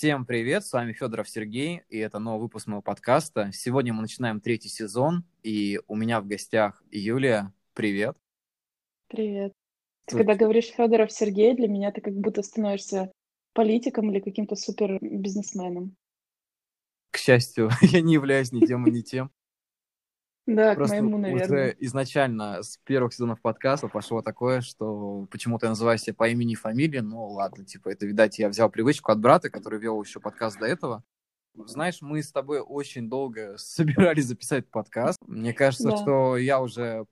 Всем привет, с вами Федоров Сергей, и это новый выпуск моего подкаста. Сегодня мы начинаем третий сезон, и у меня в гостях Юлия. Привет. Привет. Ты когда говоришь Федоров Сергей, для меня ты как будто становишься политиком или каким-то супер бизнесменом. К счастью, я не являюсь ни тем, ни тем. Да, Просто к моему, наверное. Уже изначально с первых сезонов подкаста пошло такое, что почему-то я называю себя по имени и фамилии. Ну, ладно, типа, это, видать, я взял привычку от брата, который вел еще подкаст до этого. Знаешь, мы с тобой очень долго собирались записать подкаст. Мне кажется, да. что я уже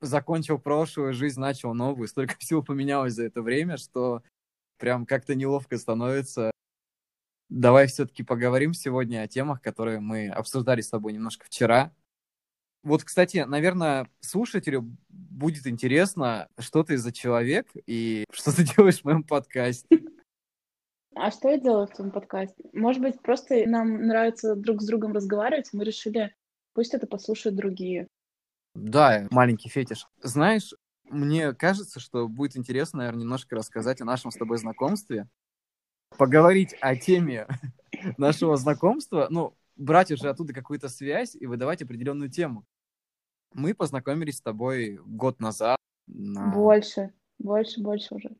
закончил прошлую жизнь, начал новую. Столько всего поменялось за это время, что прям как-то неловко становится. Давай все-таки поговорим сегодня о темах, которые мы обсуждали с тобой немножко вчера. Вот, кстати, наверное, слушателю будет интересно, что ты за человек и что ты делаешь в моем подкасте. А что я делаю в твоем подкасте? Может быть, просто нам нравится друг с другом разговаривать, мы решили, пусть это послушают другие. Да, маленький фетиш. Знаешь, мне кажется, что будет интересно, наверное, немножко рассказать о нашем с тобой знакомстве, поговорить о теме нашего знакомства, ну, брать уже оттуда какую-то связь и выдавать определенную тему. Мы познакомились с тобой год назад. На... Больше, больше, больше уже.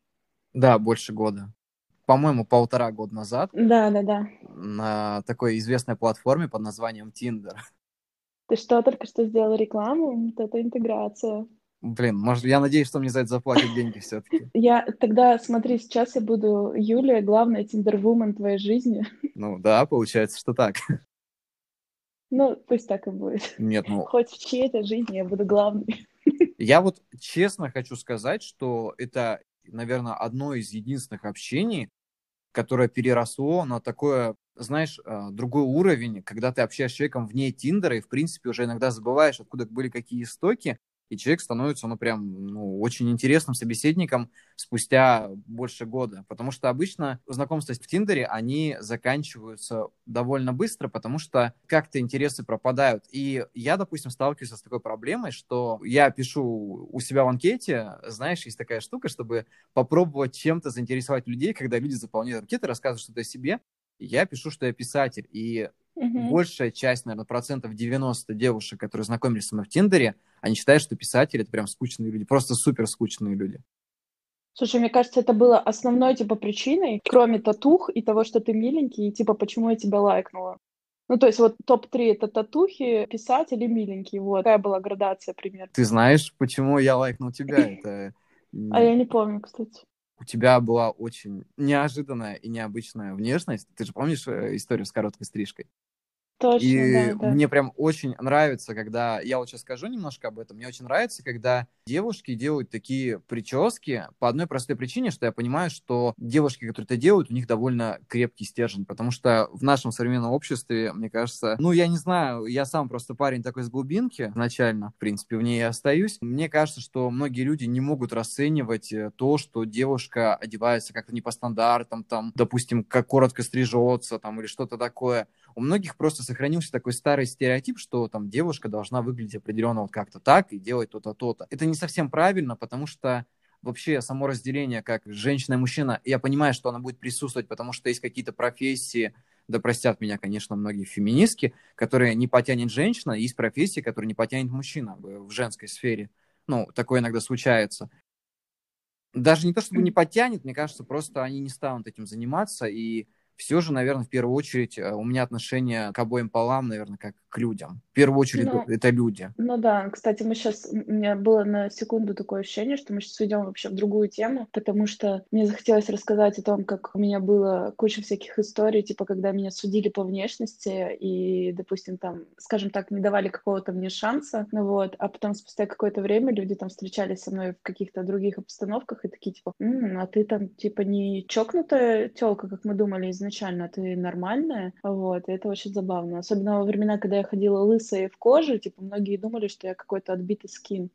Да, больше года. По-моему, полтора года назад. Да, да, да. На такой известной платформе под названием Tinder. Ты что, только что сделал рекламу? Вот это интеграция. Блин, может, я надеюсь, что мне за это заплатят деньги все-таки. Я тогда, смотри, сейчас я буду Юлия, главная тиндервумен твоей жизни. Ну да, получается, что так. Ну, пусть так и будет. Нет, ну... Хоть в чьей-то жизни я буду главной. Я вот честно хочу сказать, что это, наверное, одно из единственных общений, которое переросло на такое, знаешь, э, другой уровень, когда ты общаешься с человеком вне Тиндера, и, в принципе, уже иногда забываешь, откуда были какие истоки, и человек становится, ну, прям, ну, очень интересным собеседником спустя больше года. Потому что обычно знакомства в Тиндере, они заканчиваются довольно быстро, потому что как-то интересы пропадают. И я, допустим, сталкиваюсь с такой проблемой, что я пишу у себя в анкете, знаешь, есть такая штука, чтобы попробовать чем-то заинтересовать людей, когда люди заполняют анкеты, рассказывают что-то о себе, я пишу, что я писатель. И Угу. Большая часть, наверное, процентов 90 девушек, которые знакомились со мной в Тиндере, они считают, что писатели — это прям скучные люди, просто супер скучные люди. Слушай, мне кажется, это было основной, типа, причиной, кроме татух и того, что ты миленький, и, типа, почему я тебя лайкнула. Ну, то есть вот топ-3 — это татухи, писатели, миленький. Вот, такая была градация примерно. Ты знаешь, почему я лайкнул тебя? Это... А я не помню, кстати. У тебя была очень неожиданная и необычная внешность. Ты же помнишь э, историю с короткой стрижкой? Точно, и да, да. мне прям очень нравится, когда, я вот сейчас скажу немножко об этом, мне очень нравится, когда девушки делают такие прически по одной простой причине, что я понимаю, что девушки, которые это делают, у них довольно крепкий стержень, потому что в нашем современном обществе, мне кажется, ну, я не знаю, я сам просто парень такой с глубинки изначально, в принципе, в ней я остаюсь. Мне кажется, что многие люди не могут расценивать э, то, что девушка одевается как-то не по стандартам, там, допустим, как коротко стрижется, там, или что-то такое у многих просто сохранился такой старый стереотип, что там девушка должна выглядеть определенно вот как-то так и делать то-то, то-то. Это не совсем правильно, потому что вообще само разделение как женщина и мужчина, я понимаю, что она будет присутствовать, потому что есть какие-то профессии, да простят меня, конечно, многие феминистки, которые не потянет женщина, есть профессии, которые не потянет мужчина в женской сфере. Ну, такое иногда случается. Даже не то, чтобы не потянет, мне кажется, просто они не станут этим заниматься, и все же, наверное, в первую очередь э, у меня отношение к обоим полам, наверное, как к людям. В первую очередь ну, это люди. Ну да, кстати, мы сейчас, у меня было на секунду такое ощущение, что мы сейчас уйдем вообще в другую тему, потому что мне захотелось рассказать о том, как у меня было куча всяких историй, типа, когда меня судили по внешности и, допустим, там, скажем так, не давали какого-то мне шанса, ну вот, а потом спустя какое-то время люди там встречались со мной в каких-то других обстановках и такие, типа, М, а ты там, типа, не чокнутая телка, как мы думали изначально, а ты нормальная, вот, и это очень забавно, особенно во времена, когда я ходила лысая в коже, типа, многие думали, что я какой-то отбитый скин.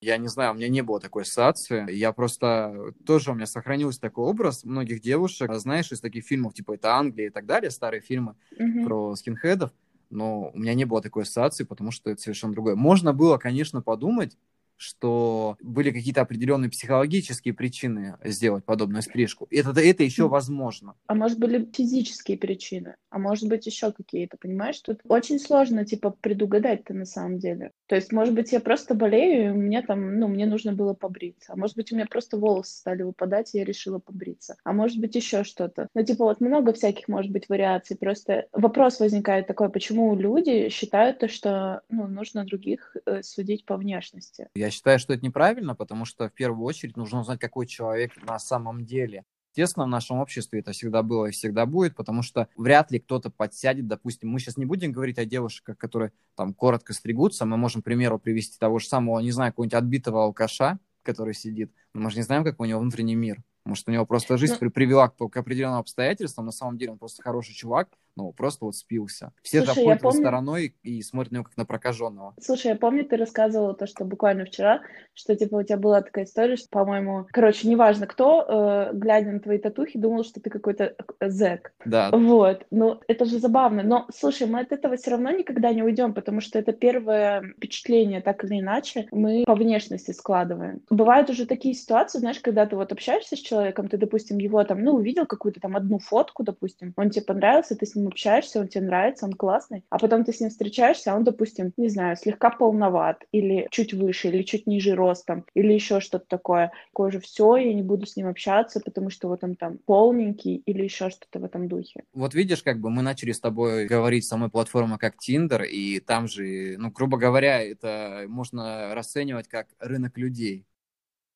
Я не знаю, у меня не было такой ассоциации. Я просто... Тоже у меня сохранился такой образ многих девушек. Знаешь, из таких фильмов, типа это Англия и так далее, старые фильмы mm-hmm. про скинхедов. Но у меня не было такой ассоциации, потому что это совершенно другое. Можно было, конечно, подумать, что были какие-то определенные психологические причины сделать подобную стрижку. Это, это еще возможно. А может были физические причины, а может быть еще какие-то, понимаешь? Тут очень сложно, типа, предугадать-то на самом деле. То есть, может быть, я просто болею, и мне там, ну, мне нужно было побриться. А может быть, у меня просто волосы стали выпадать, и я решила побриться. А может быть, еще что-то. Ну, типа, вот много всяких, может быть, вариаций. Просто вопрос возникает такой, почему люди считают то, что, ну, нужно других э, судить по внешности? Я считаю, что это неправильно, потому что в первую очередь нужно узнать, какой человек на самом деле. Естественно, в нашем обществе это всегда было и всегда будет, потому что вряд ли кто-то подсядет, допустим, мы сейчас не будем говорить о девушках, которые там коротко стригутся, мы можем, к примеру, привести того же самого, не знаю, какого-нибудь отбитого алкаша, который сидит, но мы же не знаем, как у него внутренний мир. Может, у него просто жизнь ну, привела к, к определенным обстоятельствам, на самом деле он просто хороший чувак, но просто вот спился. Все Слушай, же помню... стороной и смотрят на него как на прокаженного. Слушай, я помню, ты рассказывала то, что буквально вчера, что типа у тебя была такая история, что, по-моему, короче, неважно кто, э, глядя на твои татухи, думал, что ты какой-то зэк. Да. Вот. Ну, это же забавно. Но, слушай, мы от этого все равно никогда не уйдем, потому что это первое впечатление, так или иначе, мы по внешности складываем. Бывают уже такие ситуации, знаешь, когда ты вот общаешься с человеком, человеком, ты, допустим, его там, ну, увидел какую-то там одну фотку, допустим, он тебе понравился, ты с ним общаешься, он тебе нравится, он классный, а потом ты с ним встречаешься, а он, допустим, не знаю, слегка полноват, или чуть выше, или чуть ниже ростом, или еще что-то такое. Такое же все, я не буду с ним общаться, потому что вот он там полненький, или еще что-то в этом духе. Вот видишь, как бы мы начали с тобой говорить с самой платформы как Tinder, и там же, ну, грубо говоря, это можно расценивать как рынок людей.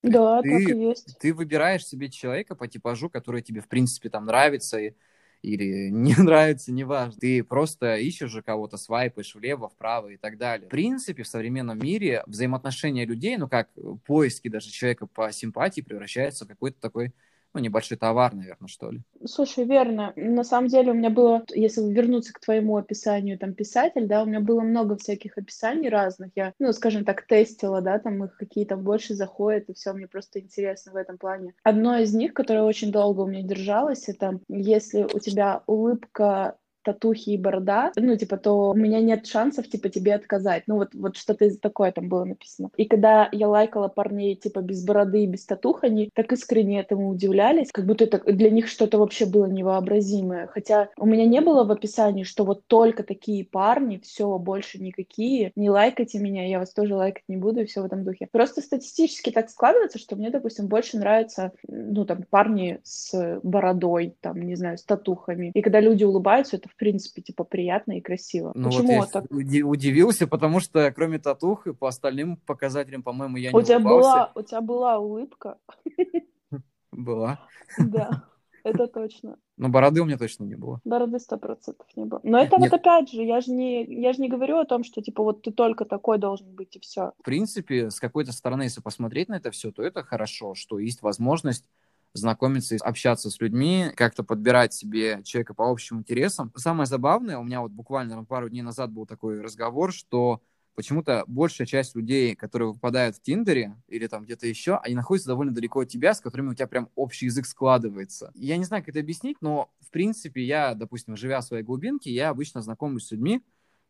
Да, ты, так и есть. Ты выбираешь себе человека по типажу, который тебе, в принципе, там нравится и, или не нравится, неважно. Ты просто ищешь же кого-то, свайпаешь влево, вправо и так далее. В принципе, в современном мире взаимоотношения людей, ну как поиски даже человека по симпатии превращаются в какой-то такой ну, небольшой товар, наверное, что ли. Слушай, верно. На самом деле у меня было, если вернуться к твоему описанию, там, писатель, да, у меня было много всяких описаний разных. Я, ну, скажем так, тестила, да, там их какие-то больше заходят, и все, мне просто интересно в этом плане. Одно из них, которое очень долго у меня держалось, это если у тебя улыбка татухи и борода, ну, типа, то у меня нет шансов, типа, тебе отказать. Ну, вот, вот что-то из такое там было написано. И когда я лайкала парней, типа, без бороды и без татух, они так искренне этому удивлялись, как будто это для них что-то вообще было невообразимое. Хотя у меня не было в описании, что вот только такие парни, все, больше никакие, не лайкайте меня, я вас тоже лайкать не буду, и все в этом духе. Просто статистически так складывается, что мне, допустим, больше нравятся, ну, там, парни с бородой, там, не знаю, с татухами. И когда люди улыбаются, это принципе, типа, приятно и красиво. Ну, Почему вот я так? удивился, потому что кроме татух и по остальным показателям, по-моему, я не у тебя была У тебя была улыбка. Была. Да. Это точно. Но бороды у меня точно не было. Бороды сто процентов не было. Но это Нет. вот опять же, я же не, я же не говорю о том, что типа вот ты только такой должен быть и все. В принципе, с какой-то стороны, если посмотреть на это все, то это хорошо, что есть возможность знакомиться, общаться с людьми, как-то подбирать себе человека по общим интересам. Самое забавное, у меня вот буквально пару дней назад был такой разговор, что почему-то большая часть людей, которые выпадают в Тиндере или там где-то еще, они находятся довольно далеко от тебя, с которыми у тебя прям общий язык складывается. Я не знаю, как это объяснить, но в принципе я, допустим, живя в своей глубинке, я обычно знакомлюсь с людьми,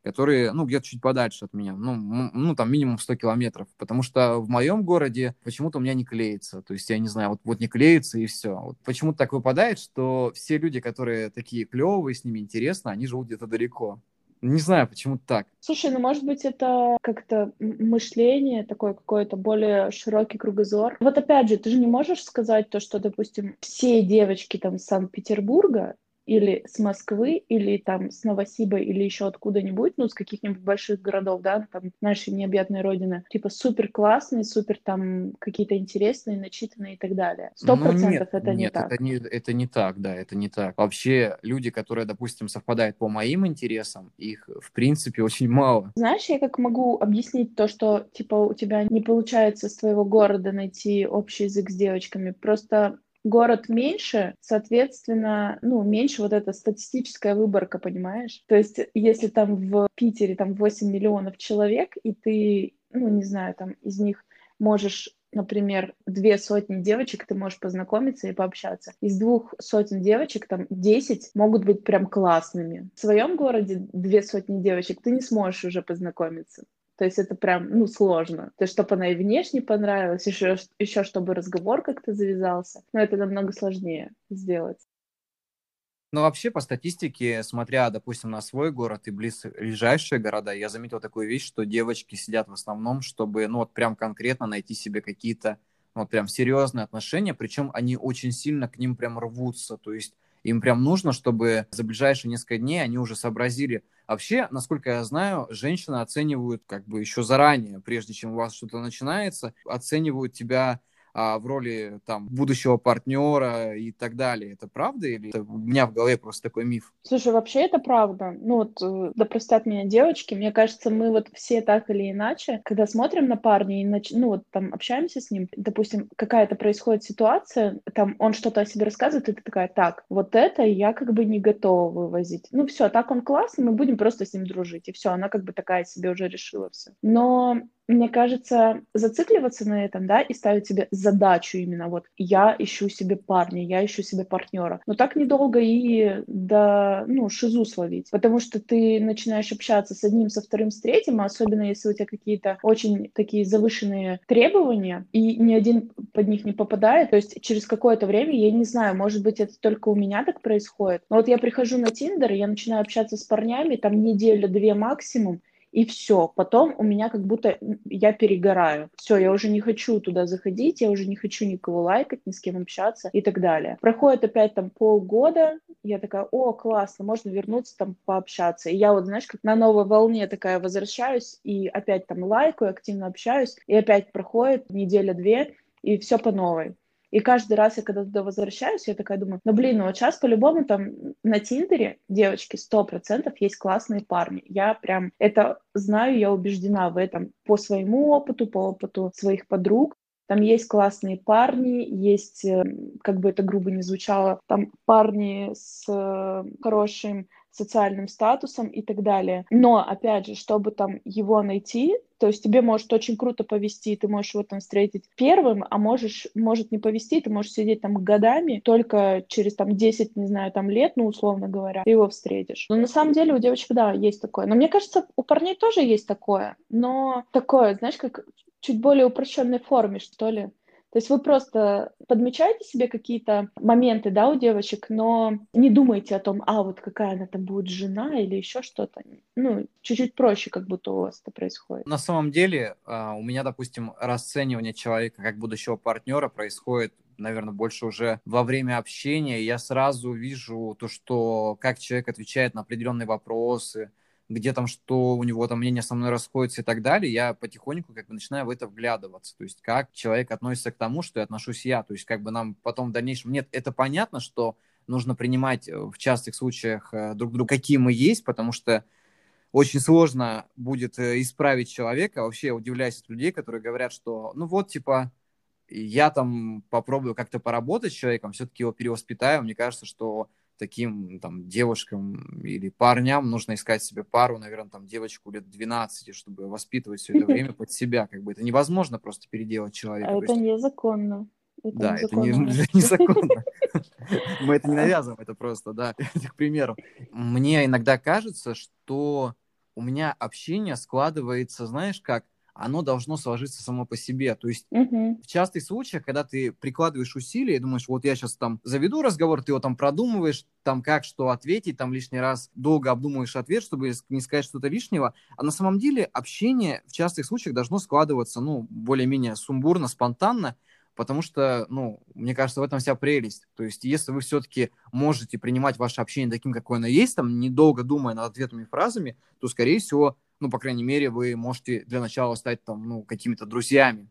которые, ну, где-то чуть подальше от меня, ну, ну, там минимум 100 километров, потому что в моем городе почему-то у меня не клеится, то есть, я не знаю, вот, вот не клеится и все. Вот почему-то так выпадает, что все люди, которые такие клевые, с ними интересно, они живут где-то далеко. Не знаю, почему так. Слушай, ну, может быть, это как-то мышление, такое какое-то более широкий кругозор. Вот опять же, ты же не можешь сказать то, что, допустим, все девочки там Санкт-Петербурга или с Москвы, или там с Новосиба, или еще откуда-нибудь, ну, с каких-нибудь больших городов, да, там, нашей необъятной родины, типа супер классные, супер там какие-то интересные, начитанные и так далее. Сто ну, процентов ну, это нет, не так. Это не, это не так, да, это не так. Вообще, люди, которые, допустим, совпадают по моим интересам, их, в принципе, очень мало. Знаешь, я как могу объяснить то, что, типа, у тебя не получается с твоего города найти общий язык с девочками, просто город меньше, соответственно, ну, меньше вот эта статистическая выборка, понимаешь? То есть, если там в Питере там 8 миллионов человек, и ты, ну, не знаю, там из них можешь например, две сотни девочек ты можешь познакомиться и пообщаться. Из двух сотен девочек там десять могут быть прям классными. В своем городе две сотни девочек ты не сможешь уже познакомиться. То есть это прям, ну, сложно. То есть, чтобы она и внешне понравилась, еще, еще чтобы разговор как-то завязался. Но это намного сложнее сделать. Но вообще, по статистике, смотря, допустим, на свой город и близлежащие города, я заметил такую вещь, что девочки сидят в основном, чтобы, ну, вот прям конкретно найти себе какие-то, ну, вот прям серьезные отношения, причем они очень сильно к ним прям рвутся, то есть им прям нужно, чтобы за ближайшие несколько дней они уже сообразили. Вообще, насколько я знаю, женщины оценивают как бы еще заранее, прежде чем у вас что-то начинается, оценивают тебя а, в роли там будущего партнера и так далее. Это правда или это у меня в голове просто такой миф? Слушай, вообще это правда. Ну вот, э, да простят меня девочки, мне кажется, мы вот все так или иначе, когда смотрим на парня и нач... ну вот там общаемся с ним, допустим, какая-то происходит ситуация, там он что-то о себе рассказывает, и ты такая, так, вот это я как бы не готова вывозить. Ну все, так он классный, мы будем просто с ним дружить, и все, она как бы такая себе уже решила все. Но мне кажется, зацикливаться на этом, да, и ставить себе задачу именно вот я ищу себе парня, я ищу себе партнера. Но так недолго и до, ну, шизу словить, потому что ты начинаешь общаться с одним, со вторым, с третьим, а особенно если у тебя какие-то очень такие завышенные требования, и ни один под них не попадает, то есть через какое-то время, я не знаю, может быть, это только у меня так происходит, но вот я прихожу на Тиндер, я начинаю общаться с парнями, там неделю-две максимум, и все. Потом у меня как будто я перегораю. Все, я уже не хочу туда заходить, я уже не хочу никого лайкать, ни с кем общаться и так далее. Проходит опять там полгода, я такая, о, классно, можно вернуться там пообщаться. И я вот, знаешь, как на новой волне такая возвращаюсь и опять там лайкаю, активно общаюсь, и опять проходит неделя-две, и все по новой. И каждый раз я когда туда возвращаюсь, я такая думаю, ну блин, ну вот сейчас по-любому там на Тиндере девочки сто процентов есть классные парни. Я прям это знаю, я убеждена в этом по своему опыту, по опыту своих подруг. Там есть классные парни, есть, э, как бы это грубо не звучало, там парни с э, хорошим социальным статусом и так далее. Но, опять же, чтобы там его найти, то есть тебе может очень круто повести, ты можешь его там встретить первым, а можешь, может не повести, ты можешь сидеть там годами, только через там 10, не знаю, там лет, ну, условно говоря, ты его встретишь. Но на самом деле у девочек, да, есть такое. Но мне кажется, у парней тоже есть такое, но такое, знаешь, как чуть более упрощенной форме, что ли. То есть вы просто подмечаете себе какие-то моменты, да, у девочек, но не думаете о том, а вот какая она там будет жена или еще что-то. Ну, чуть-чуть проще как будто у вас это происходит. На самом деле а, у меня, допустим, расценивание человека как будущего партнера происходит наверное, больше уже во время общения. Я сразу вижу то, что как человек отвечает на определенные вопросы, где там что у него там мнение со мной расходится и так далее, я потихоньку как бы начинаю в это вглядываться. То есть как человек относится к тому, что я отношусь я. То есть как бы нам потом в дальнейшем... Нет, это понятно, что нужно принимать э, в частых случаях э, друг друга, какие мы есть, потому что очень сложно будет э, исправить человека. Вообще я удивляюсь от людей, которые говорят, что ну вот, типа, я там попробую как-то поработать с человеком, все-таки его перевоспитаю. Мне кажется, что таким там девушкам или парням нужно искать себе пару, наверное, там девочку лет 12, чтобы воспитывать все это время под себя. Как бы это невозможно просто переделать человека. А это незаконно. Это да, незаконно. это не, незаконно. Мы это не навязываем, это просто, да, к примеру. Мне иногда кажется, что у меня общение складывается, знаешь, как оно должно сложиться само по себе. То есть угу. в частых случаях, когда ты прикладываешь усилия и думаешь, вот я сейчас там заведу разговор, ты его там продумываешь, там как что ответить, там лишний раз долго обдумываешь ответ, чтобы не сказать что-то лишнего. А на самом деле общение в частых случаях должно складываться, ну, более-менее сумбурно, спонтанно, потому что, ну, мне кажется, в этом вся прелесть. То есть, если вы все-таки можете принимать ваше общение таким, какое оно есть, там, недолго думая над ответными фразами, то, скорее всего, ну, по крайней мере, вы можете для начала стать там, ну, какими-то друзьями.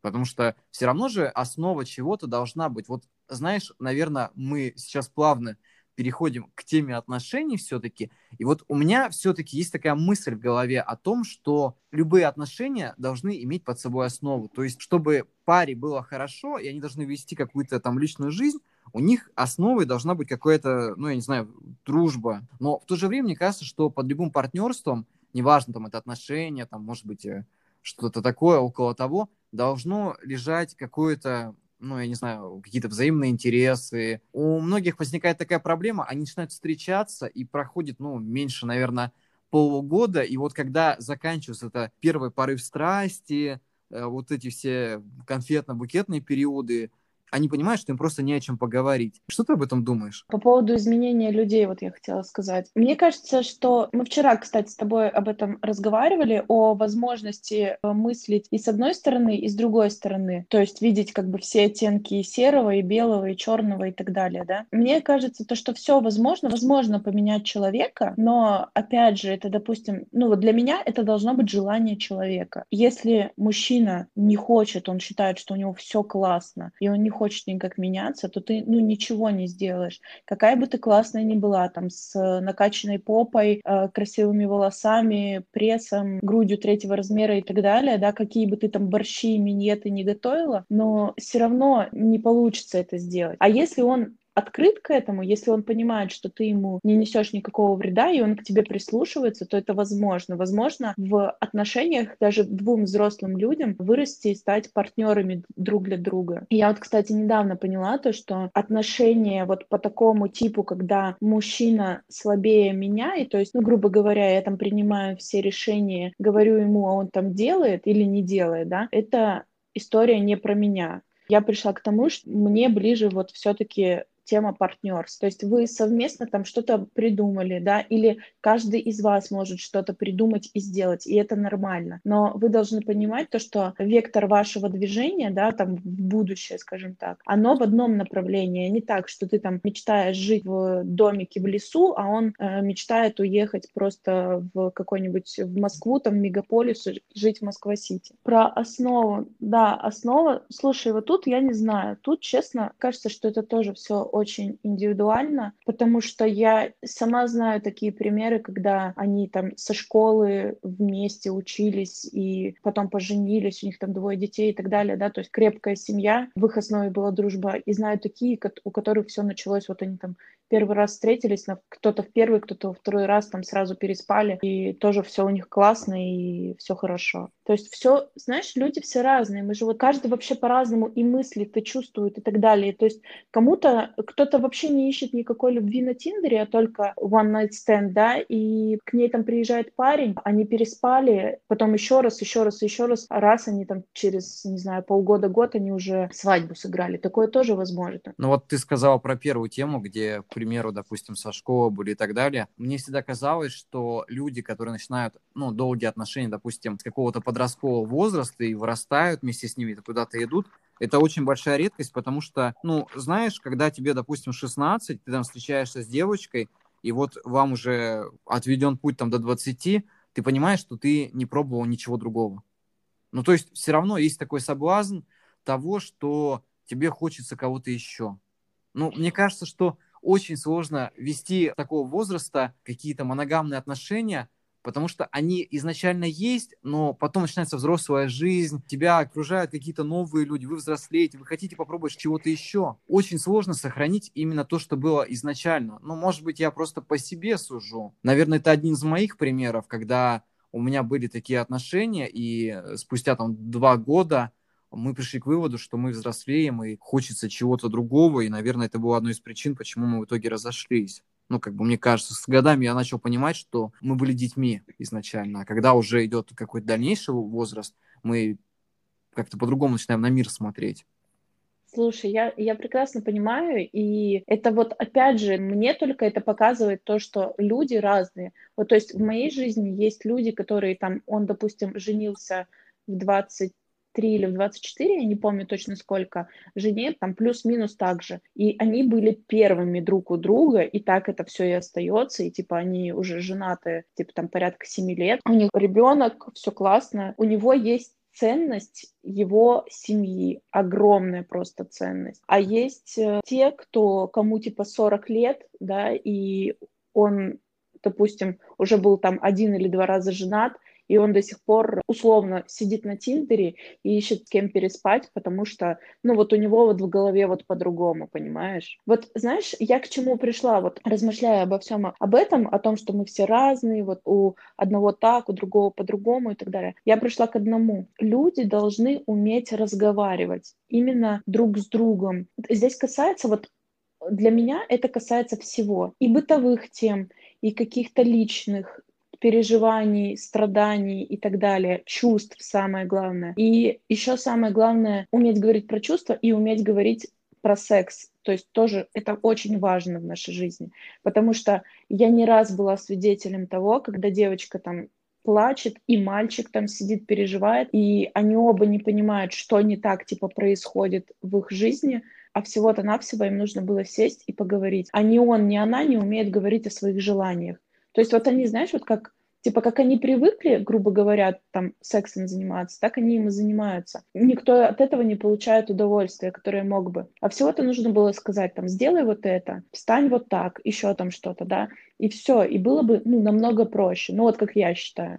Потому что все равно же основа чего-то должна быть. Вот, знаешь, наверное, мы сейчас плавно переходим к теме отношений все-таки. И вот у меня все-таки есть такая мысль в голове о том, что любые отношения должны иметь под собой основу. То есть, чтобы паре было хорошо, и они должны вести какую-то там личную жизнь, у них основой должна быть какая-то, ну, я не знаю, дружба. Но в то же время мне кажется, что под любым партнерством неважно, там, это отношения, там, может быть, э, что-то такое около того, должно лежать какое-то, ну, я не знаю, какие-то взаимные интересы. У многих возникает такая проблема, они начинают встречаться и проходит, ну, меньше, наверное, полгода, и вот когда заканчивается это первый порыв страсти, э, вот эти все конфетно-букетные периоды, они понимают, что им просто не о чем поговорить. Что ты об этом думаешь? По поводу изменения людей, вот я хотела сказать. Мне кажется, что мы вчера, кстати, с тобой об этом разговаривали, о возможности э, мыслить и с одной стороны, и с другой стороны. То есть видеть как бы все оттенки и серого, и белого, и черного, и так далее, да. Мне кажется, то, что все возможно, возможно поменять человека, но, опять же, это, допустим, ну вот для меня это должно быть желание человека. Если мужчина не хочет, он считает, что у него все классно, и он не хочет никак меняться, то ты, ну, ничего не сделаешь. Какая бы ты классная ни была, там, с накачанной попой, э, красивыми волосами, прессом, грудью третьего размера и так далее, да, какие бы ты там борщи, миньеты не готовила, но все равно не получится это сделать. А если он открыт к этому, если он понимает, что ты ему не несешь никакого вреда, и он к тебе прислушивается, то это возможно. Возможно, в отношениях даже двум взрослым людям вырасти и стать партнерами друг для друга. Я вот, кстати, недавно поняла то, что отношения вот по такому типу, когда мужчина слабее меня, и то есть, ну, грубо говоря, я там принимаю все решения, говорю ему, а он там делает или не делает, да, это история не про меня. Я пришла к тому, что мне ближе вот все-таки тема партнерства. То есть вы совместно там что-то придумали, да, или каждый из вас может что-то придумать и сделать, и это нормально. Но вы должны понимать то, что вектор вашего движения, да, там в будущее, скажем так, оно в одном направлении, а не так, что ты там мечтаешь жить в домике в лесу, а он э, мечтает уехать просто в какой-нибудь в Москву, там в мегаполис, жить в Москва-Сити. Про основу, да, основа, слушай, вот тут я не знаю, тут, честно, кажется, что это тоже все очень индивидуально, потому что я сама знаю такие примеры, когда они там со школы вместе учились и потом поженились, у них там двое детей и так далее, да, то есть крепкая семья, в их основе была дружба. И знаю такие, у которых все началось, вот они там первый раз встретились, кто-то в первый, кто-то во второй раз там сразу переспали, и тоже все у них классно и все хорошо. То есть все, знаешь, люди все разные, мы же вот каждый вообще по-разному и мыслит, и чувствует и так далее. То есть кому-то, кто-то вообще не ищет никакой любви на Тиндере, а только one night stand, да, и к ней там приезжает парень, они переспали, потом еще раз, еще раз, еще раз, а раз они там через, не знаю, полгода-год они уже свадьбу сыграли. Такое тоже возможно. Ну вот ты сказала про первую тему, где, примеру, допустим, со школы были и так далее. Мне всегда казалось, что люди, которые начинают, ну, долгие отношения, допустим, с какого-то под подросткового возраста и вырастают вместе с ними, куда-то идут, это очень большая редкость, потому что, ну, знаешь, когда тебе, допустим, 16, ты там встречаешься с девочкой, и вот вам уже отведен путь там до 20, ты понимаешь, что ты не пробовал ничего другого. Ну, то есть все равно есть такой соблазн того, что тебе хочется кого-то еще. Ну, мне кажется, что очень сложно вести такого возраста какие-то моногамные отношения, потому что они изначально есть, но потом начинается взрослая жизнь, тебя окружают какие-то новые люди, вы взрослеете, вы хотите попробовать чего-то еще. Очень сложно сохранить именно то, что было изначально. Ну, может быть, я просто по себе сужу. Наверное, это один из моих примеров, когда у меня были такие отношения, и спустя там два года мы пришли к выводу, что мы взрослеем и хочется чего-то другого, и, наверное, это было одной из причин, почему мы в итоге разошлись ну, как бы мне кажется, с годами я начал понимать, что мы были детьми изначально, а когда уже идет какой-то дальнейший возраст, мы как-то по-другому начинаем на мир смотреть. Слушай, я, я прекрасно понимаю, и это вот, опять же, мне только это показывает то, что люди разные. Вот, то есть в моей жизни есть люди, которые там, он, допустим, женился в 20 23 или в 24, я не помню точно сколько, жене там плюс-минус так же. И они были первыми друг у друга, и так это все и остается, и типа они уже женаты, типа там порядка 7 лет. У них ребенок, все классно. У него есть ценность его семьи, огромная просто ценность. А есть э, те, кто, кому типа 40 лет, да, и он, допустим, уже был там один или два раза женат, и он до сих пор условно сидит на Тиндере и ищет с кем переспать, потому что, ну, вот у него вот в голове вот по-другому, понимаешь? Вот, знаешь, я к чему пришла, вот размышляя обо всем об этом, о том, что мы все разные, вот у одного так, у другого по-другому и так далее. Я пришла к одному. Люди должны уметь разговаривать именно друг с другом. Здесь касается вот для меня это касается всего. И бытовых тем, и каких-то личных, переживаний, страданий и так далее, чувств самое главное. И еще самое главное уметь говорить про чувства и уметь говорить про секс. То есть тоже это очень важно в нашей жизни. Потому что я не раз была свидетелем того, когда девочка там плачет, и мальчик там сидит, переживает, и они оба не понимают, что не так, типа, происходит в их жизни, а всего-то навсего им нужно было сесть и поговорить. А ни он, ни она не умеют говорить о своих желаниях. То есть вот они, знаешь, вот как Типа, как они привыкли, грубо говоря, там, сексом заниматься, так они им и занимаются. Никто от этого не получает удовольствия, которое мог бы. А всего-то нужно было сказать, там, сделай вот это, встань вот так, еще там что-то, да, и все. И было бы, ну, намного проще. Ну, вот как я считаю.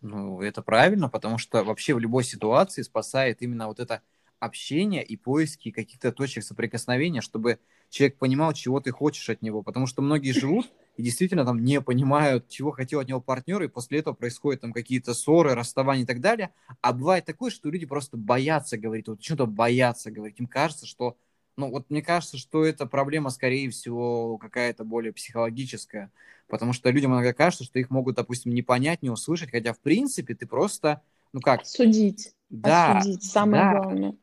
Ну, это правильно, потому что вообще в любой ситуации спасает именно вот это общение и поиски каких-то точек соприкосновения, чтобы человек понимал, чего ты хочешь от него. Потому что многие живут и действительно там не понимают, чего хотел от него партнер, и после этого происходят там какие-то ссоры, расставания и так далее. А бывает такое, что люди просто боятся говорить, вот что-то боятся говорить. Им кажется, что ну, вот мне кажется, что эта проблема, скорее всего, какая-то более психологическая, потому что людям иногда кажется, что их могут, допустим, не понять, не услышать, хотя, в принципе, ты просто, ну как... Судить. Да, Осудить, самое да. главное.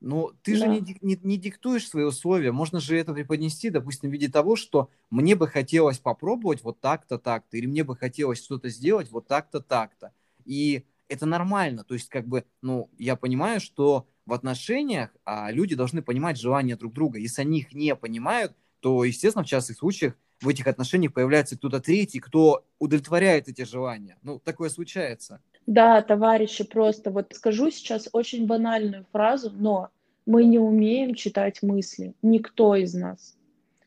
Ну, ты да. же не, не, не диктуешь свои условия. Можно же это преподнести, допустим, в виде того, что мне бы хотелось попробовать вот так-то, так-то, или мне бы хотелось что-то сделать вот так-то, так-то. И это нормально. То есть, как бы, ну, я понимаю, что в отношениях а, люди должны понимать желания друг друга. Если они их не понимают, то, естественно, в частных случаях в этих отношениях появляется кто-то третий, кто удовлетворяет эти желания. Ну, такое случается. Да, товарищи, просто вот скажу сейчас очень банальную фразу, но мы не умеем читать мысли, никто из нас.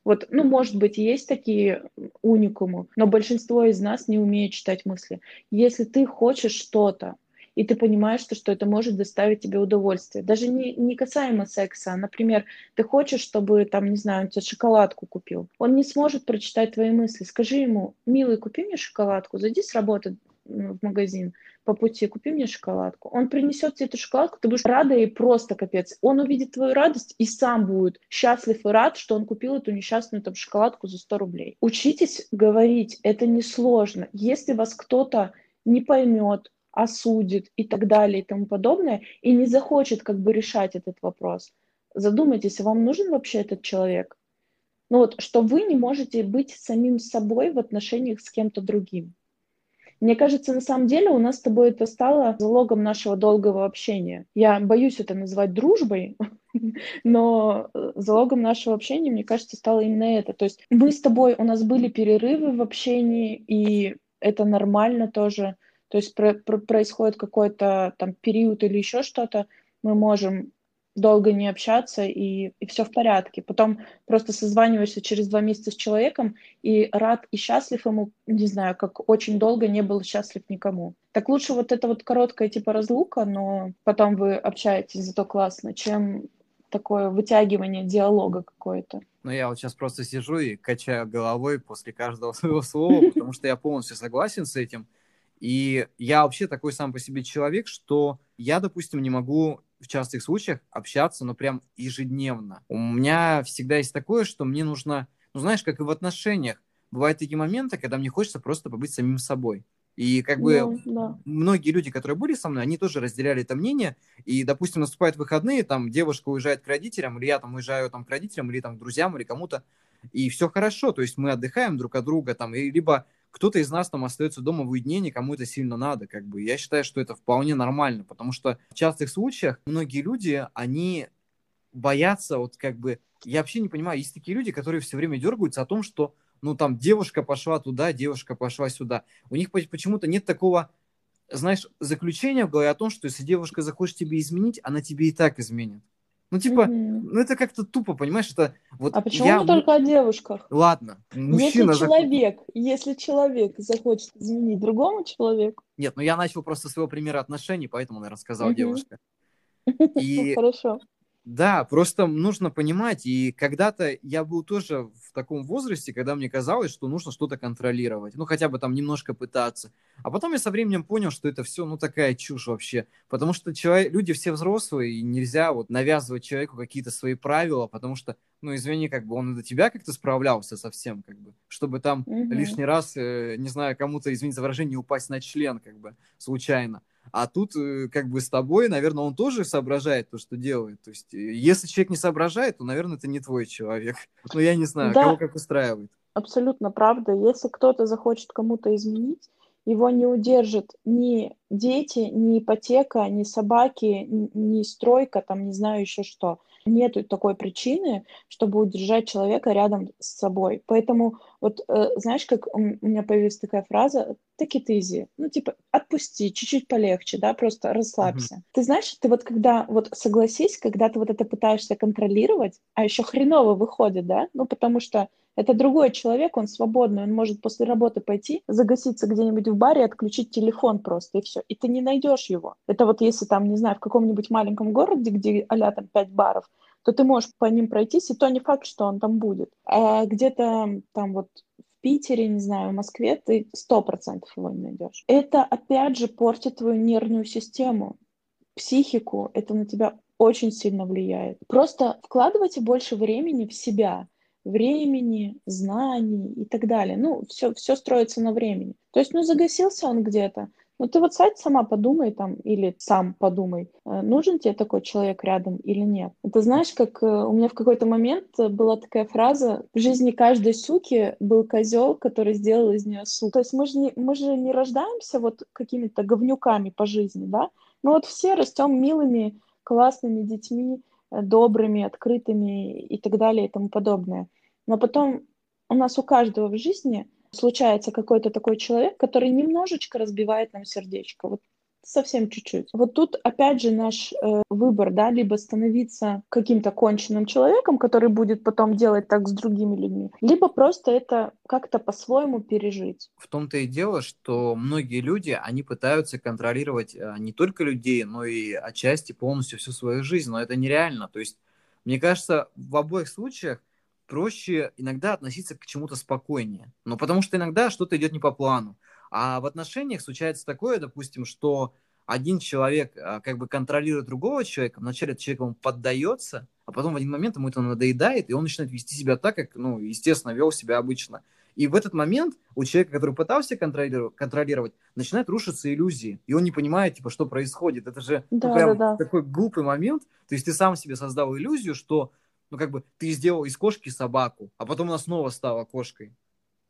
Вот, ну, может быть, есть такие уникумы, но большинство из нас не умеет читать мысли. Если ты хочешь что-то, и ты понимаешь, что, что это может доставить тебе удовольствие. Даже не, не касаемо секса. А, например, ты хочешь, чтобы, там, не знаю, он тебе шоколадку купил. Он не сможет прочитать твои мысли. Скажи ему, милый, купи мне шоколадку, зайди с работы в магазин по пути, купи мне шоколадку. Он принесет тебе эту шоколадку, ты будешь рада и просто капец. Он увидит твою радость и сам будет счастлив и рад, что он купил эту несчастную там шоколадку за 100 рублей. Учитесь говорить, это несложно. Если вас кто-то не поймет, осудит и так далее и тому подобное, и не захочет как бы решать этот вопрос, задумайтесь, вам нужен вообще этот человек? Ну вот, что вы не можете быть самим собой в отношениях с кем-то другим. Мне кажется, на самом деле у нас с тобой это стало залогом нашего долгого общения. Я боюсь это называть дружбой, но э, залогом нашего общения, мне кажется, стало именно это. То есть мы с тобой, у нас были перерывы в общении, и это нормально тоже. То есть про- про- происходит какой-то там период или еще что-то, мы можем долго не общаться, и, и все в порядке. Потом просто созваниваешься через два месяца с человеком, и рад и счастлив ему, не знаю, как очень долго не был счастлив никому. Так лучше вот это вот короткая типа разлука, но потом вы общаетесь зато классно, чем такое вытягивание диалога какое-то. Ну, я вот сейчас просто сижу и качаю головой после каждого своего слова, потому что я полностью согласен с этим. И я вообще такой сам по себе человек, что я, допустим, не могу в частых случаях общаться, ну, прям ежедневно. У меня всегда есть такое, что мне нужно, ну, знаешь, как и в отношениях, бывают такие моменты, когда мне хочется просто побыть самим собой. И как бы ну, да. многие люди, которые были со мной, они тоже разделяли это мнение. И, допустим, наступают выходные, там девушка уезжает к родителям, или я там уезжаю там, к родителям, или там к друзьям, или кому-то. И все хорошо, то есть мы отдыхаем друг от друга, там, и либо кто-то из нас там остается дома в уединении, кому это сильно надо, как бы. Я считаю, что это вполне нормально, потому что в частых случаях многие люди, они боятся, вот как бы, я вообще не понимаю, есть такие люди, которые все время дергаются о том, что, ну, там, девушка пошла туда, девушка пошла сюда. У них почему-то нет такого, знаешь, заключения в голове о том, что если девушка захочет тебе изменить, она тебе и так изменит. Ну, типа, угу. ну это как-то тупо, понимаешь, это вот. А почему я... только о девушках? Ладно, мужчина. Если человек, захочет... если человек захочет изменить другому человеку. Нет, ну я начал просто с своего примера отношений, поэтому, наверное, сказал угу. девушка. И... Хорошо. Да, просто нужно понимать, и когда-то я был тоже в таком возрасте, когда мне казалось, что нужно что-то контролировать, ну хотя бы там немножко пытаться. А потом я со временем понял, что это все, ну такая чушь вообще, потому что человек, люди все взрослые, и нельзя вот навязывать человеку какие-то свои правила, потому что, ну извини, как бы он до тебя как-то справлялся совсем, как бы, чтобы там угу. лишний раз, э, не знаю, кому-то, извините за выражение, упасть на член, как бы, случайно. А тут э, как бы с тобой, наверное, он тоже соображает то, что делает. То есть, э, если человек не соображает, то, наверное, это не твой человек. Ну, я не знаю, да, кого как устраивает. Абсолютно правда. Если кто-то захочет кому-то изменить, его не удержит ни дети, ни ипотека, ни собаки, ни стройка, там, не знаю еще что. Нет такой причины, чтобы удержать человека рядом с собой. Поэтому вот э, знаешь, как у меня появилась такая фраза «take it easy», ну типа отпусти, чуть-чуть полегче, да, просто расслабься. Mm-hmm. Ты знаешь, ты вот когда, вот согласись, когда ты вот это пытаешься контролировать, а еще хреново выходит, да, ну потому что это другой человек, он свободный, он может после работы пойти, загаситься где-нибудь в баре, отключить телефон просто, и все. И ты не найдешь его. Это вот если там, не знаю, в каком-нибудь маленьком городе, где а там пять баров, то ты можешь по ним пройтись, и то не факт, что он там будет. А где-то там вот в Питере, не знаю, в Москве ты сто процентов его не найдешь. Это, опять же, портит твою нервную систему, психику. Это на тебя очень сильно влияет. Просто вкладывайте больше времени в себя, времени, знаний и так далее. Ну, все, все строится на времени. То есть, ну, загасился он где-то, ну, ты вот, Сать, сама подумай там, или сам подумай, э, нужен тебе такой человек рядом или нет. Это знаешь, как э, у меня в какой-то момент была такая фраза, в жизни каждой суки был козел, который сделал из нее сук. То есть мы же не, мы же не рождаемся вот какими-то говнюками по жизни, да? Мы вот все растем милыми, классными детьми, э, добрыми, открытыми и так далее и тому подобное. Но потом у нас у каждого в жизни случается какой-то такой человек, который немножечко разбивает нам сердечко. Вот совсем чуть-чуть. Вот тут опять же наш э, выбор, да, либо становиться каким-то конченным человеком, который будет потом делать так с другими людьми, либо просто это как-то по-своему пережить. В том-то и дело, что многие люди, они пытаются контролировать э, не только людей, но и отчасти полностью всю свою жизнь, но это нереально. То есть, мне кажется, в обоих случаях проще иногда относиться к чему-то спокойнее. Ну, потому что иногда что-то идет не по плану. А в отношениях случается такое, допустим, что один человек а, как бы контролирует другого человека, вначале этот человек ему поддается, а потом в один момент ему это надоедает, и он начинает вести себя так, как, ну, естественно, вел себя обычно. И в этот момент у человека, который пытался контролировать, контролировать начинают рушиться иллюзии. И он не понимает, типа, что происходит. Это же ну, да, ну, прям да, да. такой глупый момент. То есть ты сам себе создал иллюзию, что ну, как бы, ты сделал из кошки собаку, а потом она снова стала кошкой.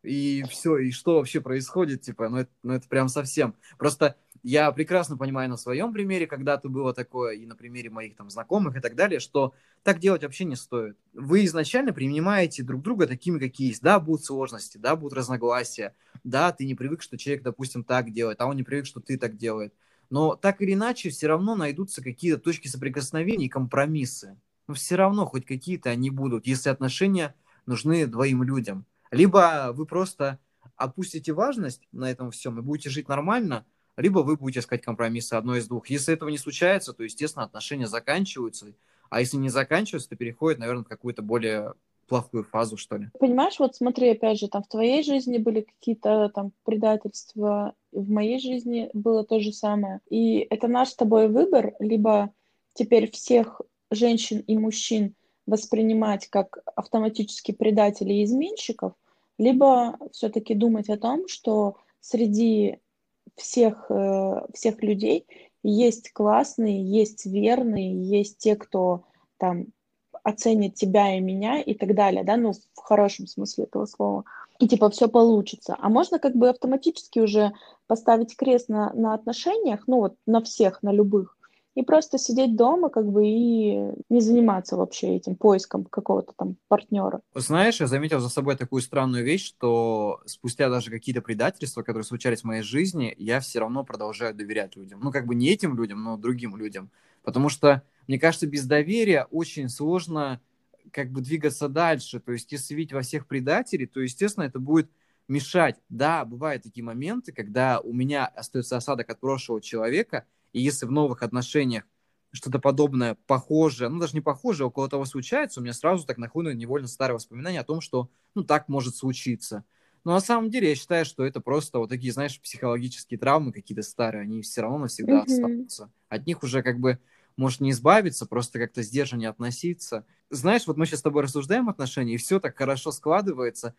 И все, и что вообще происходит, типа, ну это, ну это прям совсем. Просто я прекрасно понимаю на своем примере, когда-то было такое, и на примере моих там знакомых и так далее, что так делать вообще не стоит. Вы изначально принимаете друг друга такими, какие есть. Да, будут сложности, да, будут разногласия, да, ты не привык, что человек, допустим, так делает, а он не привык, что ты так делает. Но так или иначе, все равно найдутся какие-то точки соприкосновения и компромиссы но все равно хоть какие-то они будут, если отношения нужны двоим людям. Либо вы просто опустите важность на этом всем и будете жить нормально, либо вы будете искать компромиссы одно из двух. Если этого не случается, то, естественно, отношения заканчиваются, а если не заканчиваются, то переходят, наверное, в какую-то более плохую фазу, что ли. Понимаешь, вот смотри, опять же, там в твоей жизни были какие-то там предательства, в моей жизни было то же самое. И это наш с тобой выбор, либо теперь всех женщин и мужчин воспринимать как автоматически предателей и изменщиков, либо все-таки думать о том, что среди всех, э, всех людей есть классные, есть верные, есть те, кто там оценит тебя и меня и так далее, да, ну, в хорошем смысле этого слова. И типа все получится. А можно как бы автоматически уже поставить крест на, на отношениях, ну вот на всех, на любых, и просто сидеть дома, как бы, и не заниматься вообще этим поиском какого-то там партнера. Знаешь, я заметил за собой такую странную вещь, что спустя даже какие-то предательства, которые случались в моей жизни, я все равно продолжаю доверять людям. Ну, как бы не этим людям, но другим людям. Потому что, мне кажется, без доверия очень сложно как бы двигаться дальше. То есть, если видеть во всех предателей, то, естественно, это будет мешать. Да, бывают такие моменты, когда у меня остается осадок от прошлого человека – и если в новых отношениях что-то подобное, похожее, ну, даже не похожее, около того случается, у меня сразу так нахлынуло невольно старое воспоминание о том, что, ну, так может случиться. Но на самом деле я считаю, что это просто вот такие, знаешь, психологические травмы какие-то старые, они все равно навсегда mm-hmm. останутся. От них уже как бы может не избавиться, просто как-то сдержаннее относиться. Знаешь, вот мы сейчас с тобой рассуждаем отношения, и все так хорошо складывается,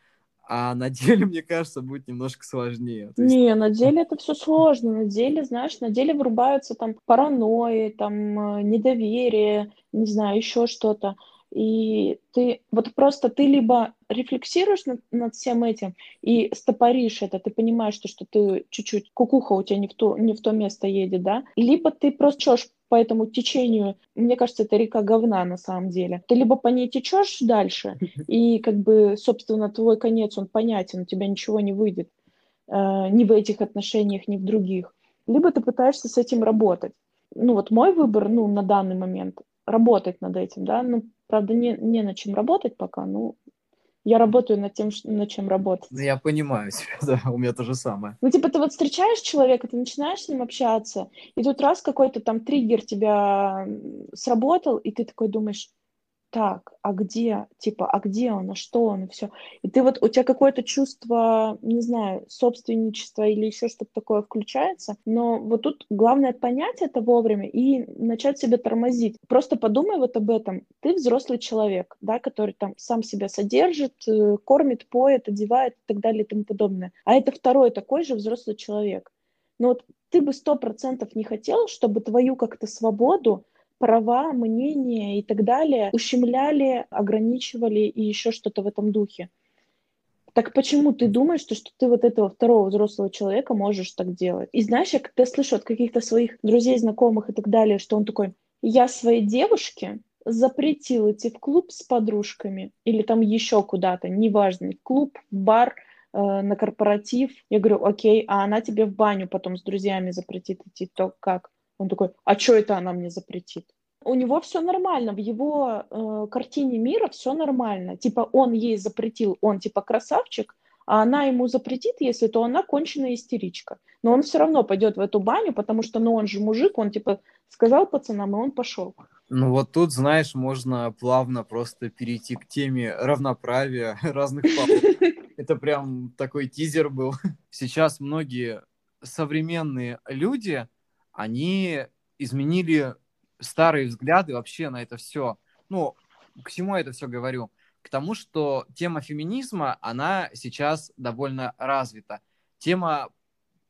а на деле, мне кажется, будет немножко сложнее. есть... Не, на деле это все сложно. На деле, знаешь, на деле вырубаются там паранойи, там э, недоверие, не знаю, еще что-то. И ты вот просто ты либо рефлексируешь над, над всем этим и стопоришь это, ты понимаешь, что, что ты чуть-чуть, кукуха у тебя не в, то, не в то место едет, да, либо ты просто чешь по этому течению, мне кажется, это река говна на самом деле. Ты либо по ней течешь дальше, и как бы, собственно, твой конец, он понятен, у тебя ничего не выйдет э, ни в этих отношениях, ни в других. Либо ты пытаешься с этим работать. Ну вот мой выбор, ну, на данный момент, работать над этим, да, ну, Правда, не, не на чем работать пока, ну, я работаю над тем, над чем работать. Я понимаю тебя, да, у меня то же самое. Ну, типа, ты вот встречаешь человека, ты начинаешь с ним общаться, и тут раз какой-то там триггер тебя сработал, и ты такой думаешь, так, а где, типа, а где он, а что он, и все. И ты вот, у тебя какое-то чувство, не знаю, собственничества или еще что-то такое включается, но вот тут главное понять это вовремя и начать себя тормозить. Просто подумай вот об этом. Ты взрослый человек, да, который там сам себя содержит, э, кормит, поет, одевает и так далее и тому подобное. А это второй такой же взрослый человек. Но вот ты бы сто процентов не хотел, чтобы твою как-то свободу права, мнения и так далее ущемляли, ограничивали и еще что-то в этом духе. Так почему ты думаешь, что, что ты вот этого второго взрослого человека можешь так делать? И знаешь, я когда слышу от каких-то своих друзей, знакомых и так далее, что он такой, я своей девушке запретил идти в клуб с подружками или там еще куда-то, неважно, клуб, бар, э, на корпоратив. Я говорю, окей, а она тебе в баню потом с друзьями запретит идти, то как? Он такой, а что это она мне запретит? У него все нормально, в его э, картине мира все нормально. Типа он ей запретил, он типа красавчик, а она ему запретит, если то она конченая истеричка. Но он все равно пойдет в эту баню, потому что, ну, он же мужик, он типа сказал пацанам, и он пошел. Ну вот тут, знаешь, можно плавно просто перейти к теме равноправия разных полов. Это прям такой тизер был. Сейчас многие современные люди, они изменили старые взгляды вообще на это все. Ну, к чему я это все говорю? К тому, что тема феминизма, она сейчас довольно развита. Тема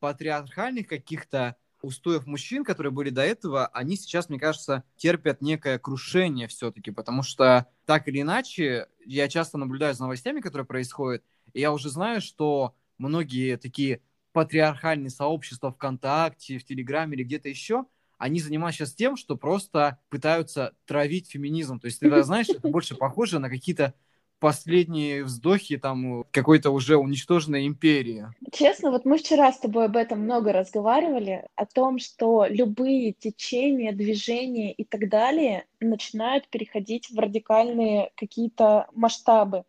патриархальных каких-то устоев мужчин, которые были до этого, они сейчас, мне кажется, терпят некое крушение все-таки, потому что так или иначе, я часто наблюдаю за новостями, которые происходят, и я уже знаю, что многие такие патриархальные сообщества ВКонтакте, в Телеграме или где-то еще, они занимаются сейчас тем, что просто пытаются травить феминизм. То есть, ты знаешь, это больше похоже на какие-то последние вздохи там какой-то уже уничтоженной империи. Честно, вот мы вчера с тобой об этом много разговаривали, о том, что любые течения, движения и так далее начинают переходить в радикальные какие-то масштабы.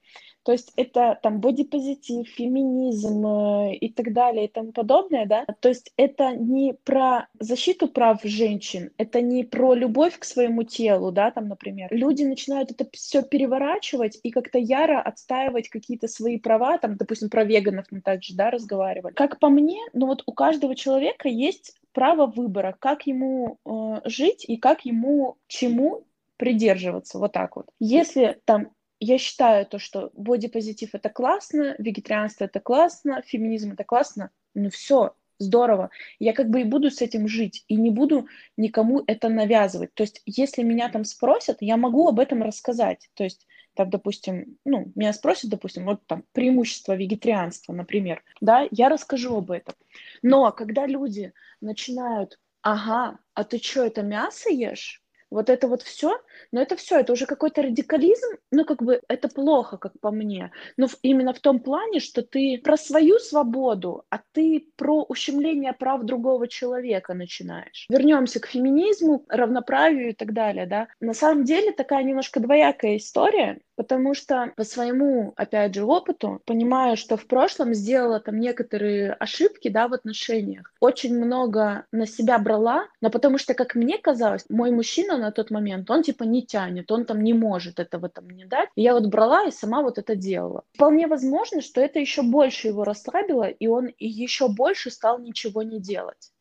То есть это там бодипозитив, феминизм э, и так далее и тому подобное, да. То есть это не про защиту прав женщин, это не про любовь к своему телу, да, там, например. Люди начинают это все переворачивать и как-то яро отстаивать какие-то свои права, там, допустим, про веганов мы также, да, разговаривали. Как по мне, ну вот у каждого человека есть право выбора, как ему э, жить и как ему чему придерживаться, вот так вот. Если там я считаю то, что бодипозитив это классно, вегетарианство это классно, феминизм это классно, ну все, здорово. Я как бы и буду с этим жить, и не буду никому это навязывать. То есть, если меня там спросят, я могу об этом рассказать. То есть, там, допустим, ну, меня спросят, допустим, вот там преимущество вегетарианства, например, да, я расскажу об этом. Но когда люди начинают, ага, а ты что, это мясо ешь? Вот это вот все, но это все, это уже какой-то радикализм, ну, как бы это плохо, как по мне, но именно в том плане, что ты про свою свободу, а ты про ущемление прав другого человека начинаешь. Вернемся к феминизму, равноправию и так далее, да. На самом деле такая немножко двоякая история, Потому что по своему, опять же, опыту понимаю, что в прошлом сделала там некоторые ошибки, да, в отношениях. Очень много на себя брала, но потому что, как мне казалось, мой мужчина на тот момент, он типа не тянет, он там не может этого там не дать. И я вот брала и сама вот это делала. Вполне возможно, что это еще больше его расслабило, и он еще больше стал ничего не делать.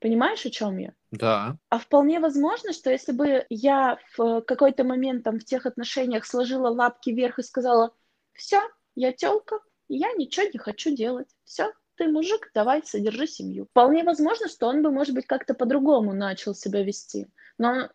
Понимаешь, о чем я? Да. А вполне возможно, что если бы я в какой-то момент там в тех отношениях сложила лапки вверх и сказала, все, я телка, я ничего не хочу делать, все, ты мужик, давай, содержи семью. Вполне возможно, что он бы, может быть, как-то по-другому начал себя вести. Но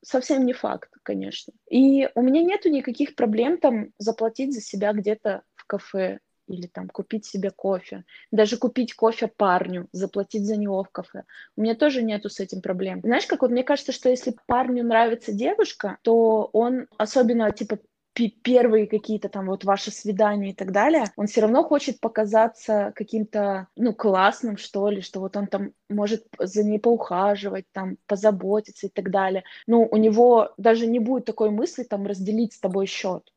совсем не факт, конечно. И у меня нету никаких проблем там заплатить за себя где-то в кафе или там купить себе кофе, даже купить кофе парню, заплатить за него в кафе. У меня тоже нету с этим проблем. Знаешь, как вот мне кажется, что если парню нравится девушка, то он особенно типа первые какие-то там вот ваши свидания и так далее, он все равно хочет показаться каким-то, ну, классным, что ли, что вот он там может за ней поухаживать, там, позаботиться и так далее. Ну, у него даже не будет такой мысли там разделить с тобой счет.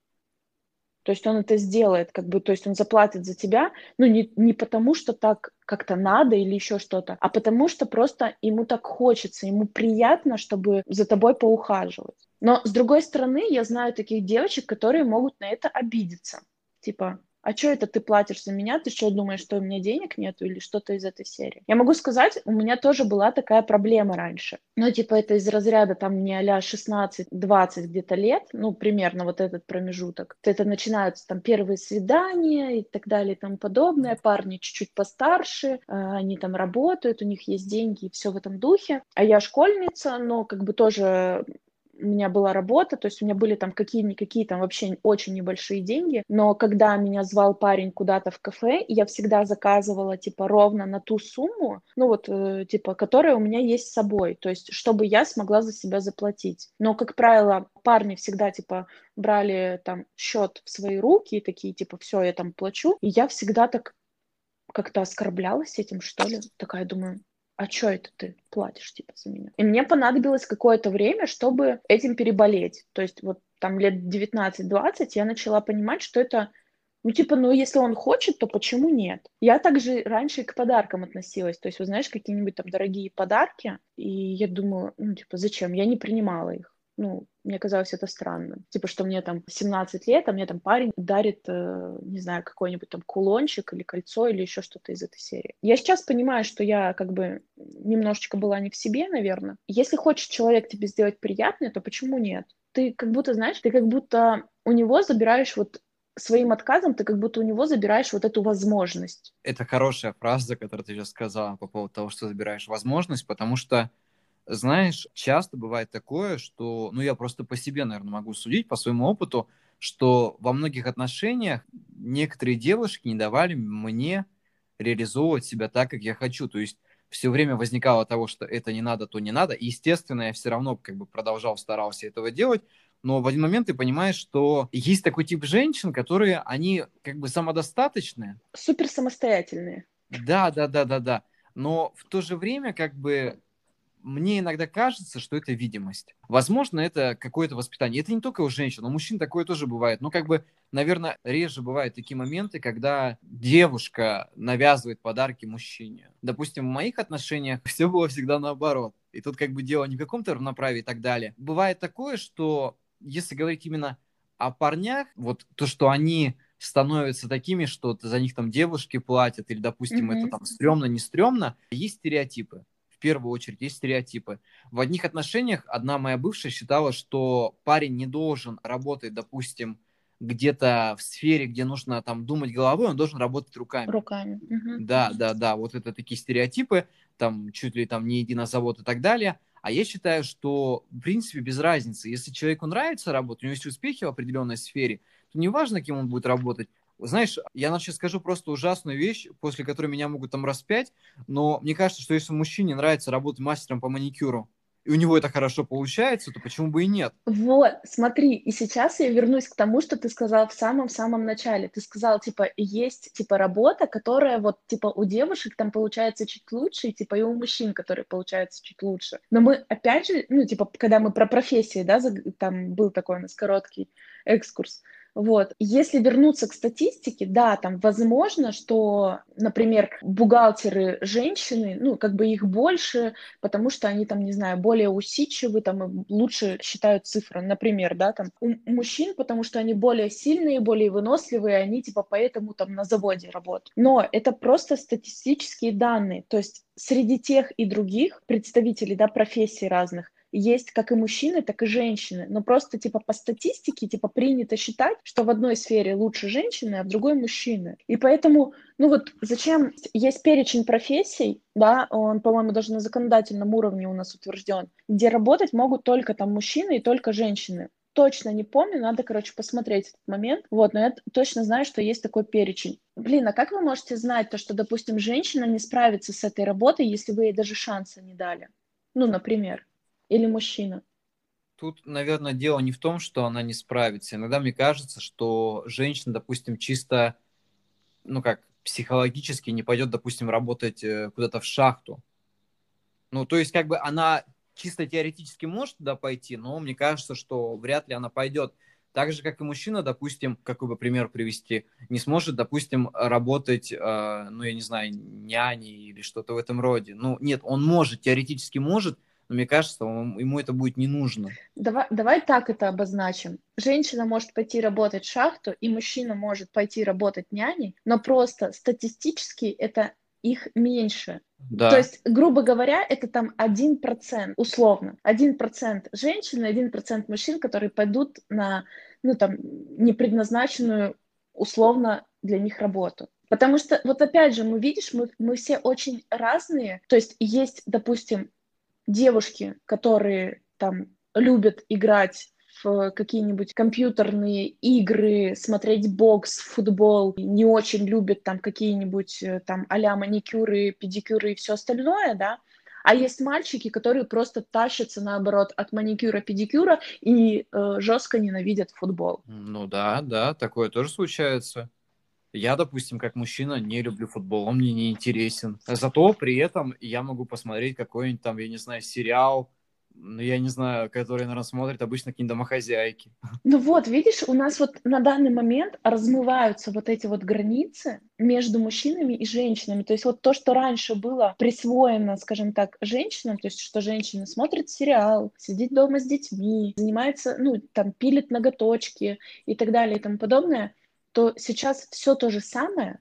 То есть он это сделает, как бы, то есть он заплатит за тебя, ну, не, не потому, что так как-то надо или еще что-то, а потому что просто ему так хочется, ему приятно, чтобы за тобой поухаживать. Но, с другой стороны, я знаю таких девочек, которые могут на это обидеться. Типа, а что это ты платишь за меня? Ты что думаешь, что у меня денег нету или что-то из этой серии? Я могу сказать, у меня тоже была такая проблема раньше. Ну, типа, это из разряда там мне а 16-20 где-то лет, ну, примерно вот этот промежуток. Это начинаются там первые свидания и так далее и тому подобное. Парни чуть-чуть постарше, а, они там работают, у них есть деньги и все в этом духе. А я школьница, но как бы тоже у меня была работа, то есть у меня были там какие-никакие там вообще очень небольшие деньги, но когда меня звал парень куда-то в кафе, я всегда заказывала типа ровно на ту сумму, ну вот э, типа, которая у меня есть с собой, то есть чтобы я смогла за себя заплатить. Но, как правило, парни всегда типа брали там счет в свои руки и такие типа, все, я там плачу, и я всегда так как-то оскорблялась этим, что ли, такая думаю, а что это ты платишь, типа, за меня? И мне понадобилось какое-то время, чтобы этим переболеть. То есть вот там лет 19-20 я начала понимать, что это ну, типа, ну, если он хочет, то почему нет? Я также раньше к подаркам относилась. То есть, вы знаешь, какие-нибудь там дорогие подарки, и я думаю, ну, типа, зачем? Я не принимала их ну, мне казалось это странным. Типа, что мне там 17 лет, а мне там парень дарит, э, не знаю, какой-нибудь там кулончик или кольцо или еще что-то из этой серии. Я сейчас понимаю, что я как бы немножечко была не в себе, наверное. Если хочет человек тебе сделать приятное, то почему нет? Ты как будто, знаешь, ты как будто у него забираешь вот своим отказом ты как будто у него забираешь вот эту возможность. Это хорошая фраза, которую ты сейчас сказала по поводу того, что забираешь возможность, потому что знаешь, часто бывает такое, что, ну, я просто по себе, наверное, могу судить, по своему опыту, что во многих отношениях некоторые девушки не давали мне реализовывать себя так, как я хочу. То есть все время возникало того, что это не надо, то не надо. И, естественно, я все равно как бы продолжал, старался этого делать. Но в один момент ты понимаешь, что есть такой тип женщин, которые, они как бы самодостаточные. Супер самостоятельные. Да, да, да, да, да. Но в то же время как бы мне иногда кажется, что это видимость. Возможно, это какое-то воспитание. Это не только у женщин, у мужчин такое тоже бывает. Но как бы, наверное, реже бывают такие моменты, когда девушка навязывает подарки мужчине. Допустим, в моих отношениях все было всегда наоборот. И тут как бы дело не в каком-то равноправии и так далее. Бывает такое, что если говорить именно о парнях, вот то, что они становятся такими, что за них там девушки платят, или, допустим, mm-hmm. это там стрёмно, не стрёмно, есть стереотипы первую очередь есть стереотипы. В одних отношениях одна моя бывшая считала, что парень не должен работать, допустим, где-то в сфере, где нужно там думать головой, он должен работать руками. Руками. Угу. Да, да, да. Вот это такие стереотипы, там чуть ли там не единозавод и так далее. А я считаю, что в принципе без разницы. Если человеку нравится работать, у него есть успехи в определенной сфере, то неважно, кем он будет работать, знаешь, я сейчас скажу просто ужасную вещь, после которой меня могут там распять, но мне кажется, что если мужчине нравится работать мастером по маникюру, и у него это хорошо получается, то почему бы и нет? Вот, смотри, и сейчас я вернусь к тому, что ты сказал в самом-самом начале. Ты сказал, типа, есть, типа, работа, которая вот, типа, у девушек там получается чуть лучше, и, типа, и у мужчин, которые получается чуть лучше. Но мы, опять же, ну, типа, когда мы про профессии, да, там был такой у нас короткий экскурс, вот. Если вернуться к статистике, да, там возможно, что, например, бухгалтеры женщины, ну, как бы их больше, потому что они там, не знаю, более усидчивы, там лучше считают цифры, например, да, там у мужчин, потому что они более сильные, более выносливые, они типа поэтому там на заводе работают. Но это просто статистические данные, то есть среди тех и других представителей, да, профессий разных, есть как и мужчины, так и женщины. Но просто типа по статистике типа принято считать, что в одной сфере лучше женщины, а в другой мужчины. И поэтому, ну вот зачем есть перечень профессий, да, он, по-моему, даже на законодательном уровне у нас утвержден, где работать могут только там мужчины и только женщины точно не помню, надо, короче, посмотреть этот момент. Вот, но я точно знаю, что есть такой перечень. Блин, а как вы можете знать то, что, допустим, женщина не справится с этой работой, если вы ей даже шанса не дали? Ну, например или мужчина? Тут, наверное, дело не в том, что она не справится. Иногда мне кажется, что женщина, допустим, чисто, ну как, психологически не пойдет, допустим, работать э, куда-то в шахту. Ну, то есть, как бы она чисто теоретически может туда пойти, но мне кажется, что вряд ли она пойдет. Так же, как и мужчина, допустим, какой бы пример привести, не сможет, допустим, работать, э, ну, я не знаю, няней или что-то в этом роде. Ну, нет, он может, теоретически может, но мне кажется, он, ему это будет не нужно. Давай, давай так это обозначим. Женщина может пойти работать в шахту, и мужчина может пойти работать няней, но просто статистически это их меньше. Да. То есть, грубо говоря, это там один процент, условно. один процент женщин и один процент мужчин, которые пойдут на, ну, там, непредназначенную, условно, для них работу. Потому что, вот опять же, мы видишь, мы, мы все очень разные. То есть есть, допустим, девушки, которые там любят играть в какие-нибудь компьютерные игры, смотреть бокс, футбол, не очень любят там какие-нибудь э, там а-ля маникюры, педикюры и все остальное, да, а есть мальчики, которые просто тащатся, наоборот, от маникюра, педикюра и э, жестко ненавидят футбол. Ну да, да, такое тоже случается. Я, допустим, как мужчина не люблю футбол, он мне не интересен. Зато при этом я могу посмотреть какой-нибудь там, я не знаю, сериал, ну, я не знаю, который, наверное, смотрят обычно какие-нибудь домохозяйки. Ну вот, видишь, у нас вот на данный момент размываются вот эти вот границы между мужчинами и женщинами. То есть вот то, что раньше было присвоено, скажем так, женщинам, то есть что женщина смотрит сериал, сидит дома с детьми, занимается, ну, там, пилит ноготочки и так далее и тому подобное – то сейчас все то же самое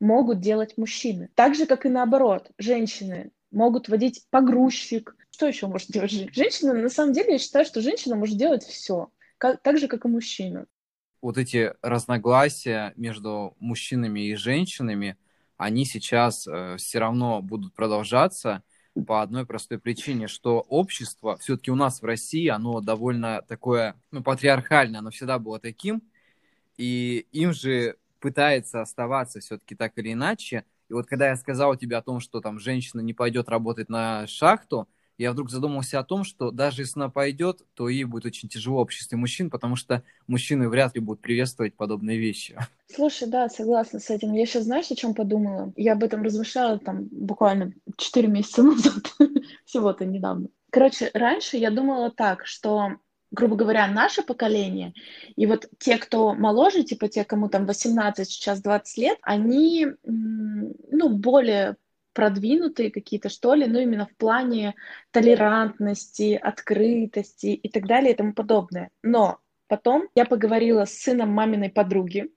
могут делать мужчины. Так же, как и наоборот, женщины могут водить погрузчик. Что еще может делать женщина? Женщина, на самом деле, я считаю, что женщина может делать все, как, так же, как и мужчина. Вот эти разногласия между мужчинами и женщинами, они сейчас э, все равно будут продолжаться по одной простой причине, что общество все-таки у нас в России, оно довольно такое, ну, патриархальное, оно всегда было таким, и им же пытается оставаться все-таки так или иначе. И вот когда я сказал тебе о том, что там женщина не пойдет работать на шахту, я вдруг задумался о том, что даже если она пойдет, то ей будет очень тяжело в обществе мужчин, потому что мужчины вряд ли будут приветствовать подобные вещи. Слушай, да, согласна с этим. Я сейчас знаешь, о чем подумала? Я об этом размышляла там буквально 4 месяца назад, всего-то недавно. Короче, раньше я думала так, что грубо говоря, наше поколение, и вот те, кто моложе, типа те, кому там 18, сейчас 20 лет, они, ну, более продвинутые какие-то, что ли, ну, именно в плане толерантности, открытости и так далее и тому подобное. Но потом я поговорила с сыном маминой подруги.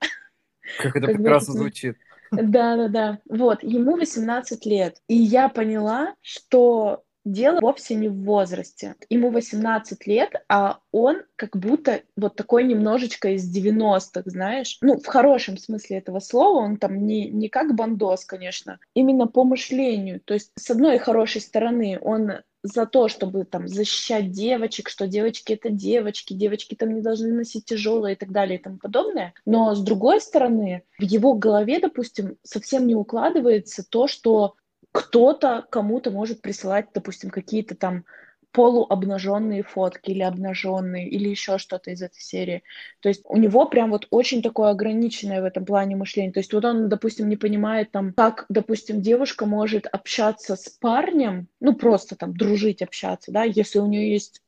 Как это прекрасно звучит. Да, да, да. Вот, ему 18 лет. И я поняла, что Дело вовсе не в возрасте. Ему 18 лет, а он как будто вот такой немножечко из 90-х, знаешь. Ну, в хорошем смысле этого слова, он там не, не как бандос, конечно, именно по мышлению. То есть, с одной хорошей стороны, он за то, чтобы там защищать девочек, что девочки это девочки, девочки там не должны носить тяжелое и так далее и тому подобное. Но с другой стороны, в его голове, допустим, совсем не укладывается то, что кто-то кому-то может присылать, допустим, какие-то там полуобнаженные фотки или обнаженные, или еще что-то из этой серии. То есть у него прям вот очень такое ограниченное в этом плане мышление. То есть вот он, допустим, не понимает там, как, допустим, девушка может общаться с парнем, ну просто там дружить, общаться, да, если у нее есть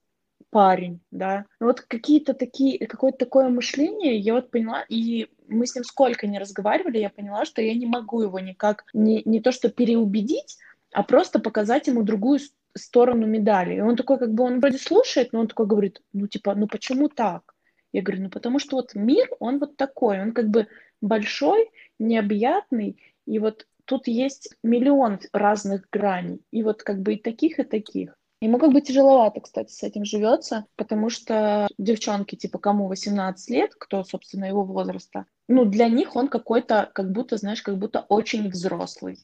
парень, да. Ну, вот какие-то такие, какое-то такое мышление, я вот поняла, и мы с ним сколько не разговаривали, я поняла, что я не могу его никак, не, не то что переубедить, а просто показать ему другую сторону медали. И он такой, как бы, он вроде слушает, но он такой говорит, ну, типа, ну, почему так? Я говорю, ну, потому что вот мир, он вот такой, он как бы большой, необъятный, и вот тут есть миллион разных граней, и вот как бы и таких, и таких. Ему как бы тяжеловато, кстати, с этим живется, потому что девчонки, типа, кому 18 лет, кто, собственно, его возраста, ну, для них он какой-то, как будто, знаешь, как будто очень взрослый.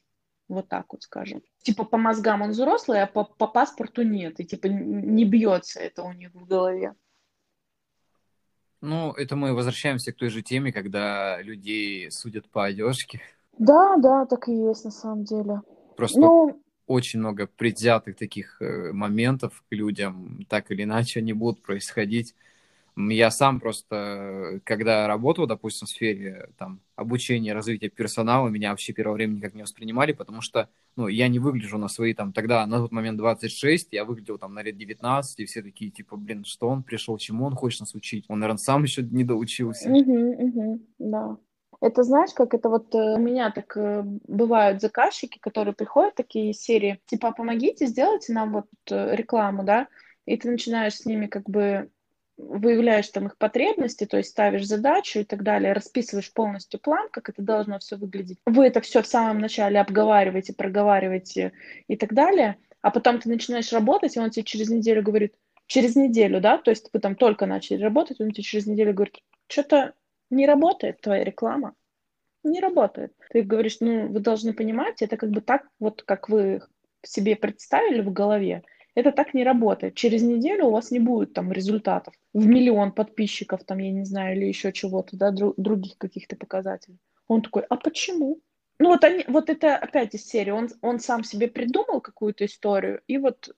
Вот так вот скажем. Типа по мозгам он взрослый, а по, по паспорту нет. И типа не бьется это у них в голове. Ну, это мы возвращаемся к той же теме, когда людей судят по одежке. Да, да, так и есть на самом деле. Просто ну... очень много предвзятых таких э, моментов к людям, так или иначе они будут происходить. Я сам просто, когда работал, допустим, в сфере там, обучения, развития персонала, меня вообще первое время никак не воспринимали, потому что ну, я не выгляжу на свои там тогда, на тот момент 26, я выглядел там на лет 19, и все такие, типа, блин, что он пришел, чему он хочет нас учить? Он, наверное, сам еще не доучился. Угу, угу, да. Это знаешь, как это вот э, у меня так э, бывают заказчики, которые приходят такие серии, типа, помогите, сделайте нам вот э, рекламу, да, и ты начинаешь с ними как бы выявляешь там их потребности, то есть ставишь задачу и так далее, расписываешь полностью план, как это должно все выглядеть. Вы это все в самом начале обговариваете, проговариваете и так далее, а потом ты начинаешь работать, и он тебе через неделю говорит, через неделю, да, то есть вы там только начали работать, он тебе через неделю говорит, что-то не работает твоя реклама, не работает. Ты говоришь, ну, вы должны понимать, это как бы так, вот как вы себе представили в голове, это так не работает. Через неделю у вас не будет там результатов в миллион подписчиков, там, я не знаю, или еще чего-то, да, дру- других каких-то показателей. Он такой, а почему? Ну вот, они, вот это опять из серии. Он, он сам себе придумал какую-то историю и вот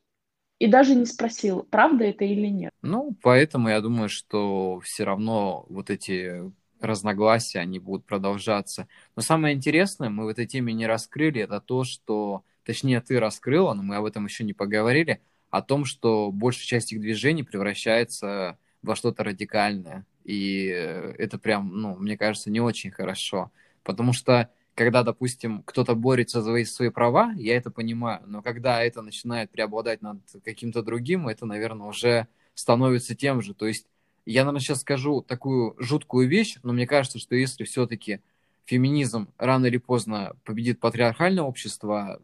и даже не спросил, правда это или нет. Ну, поэтому я думаю, что все равно вот эти разногласия, они будут продолжаться. Но самое интересное, мы в этой теме не раскрыли, это то, что точнее, ты раскрыла, но мы об этом еще не поговорили, о том, что большая часть их движений превращается во что-то радикальное. И это прям, ну, мне кажется, не очень хорошо. Потому что, когда, допустим, кто-то борется за свои, свои права, я это понимаю. Но когда это начинает преобладать над каким-то другим, это, наверное, уже становится тем же. То есть я, наверное, сейчас скажу такую жуткую вещь, но мне кажется, что если все-таки феминизм рано или поздно победит патриархальное общество,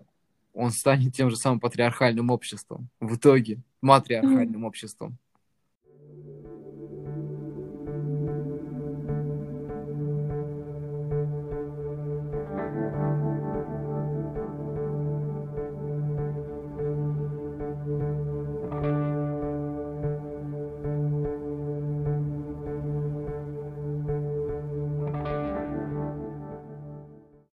он станет тем же самым патриархальным обществом в итоге, матриархальным обществом.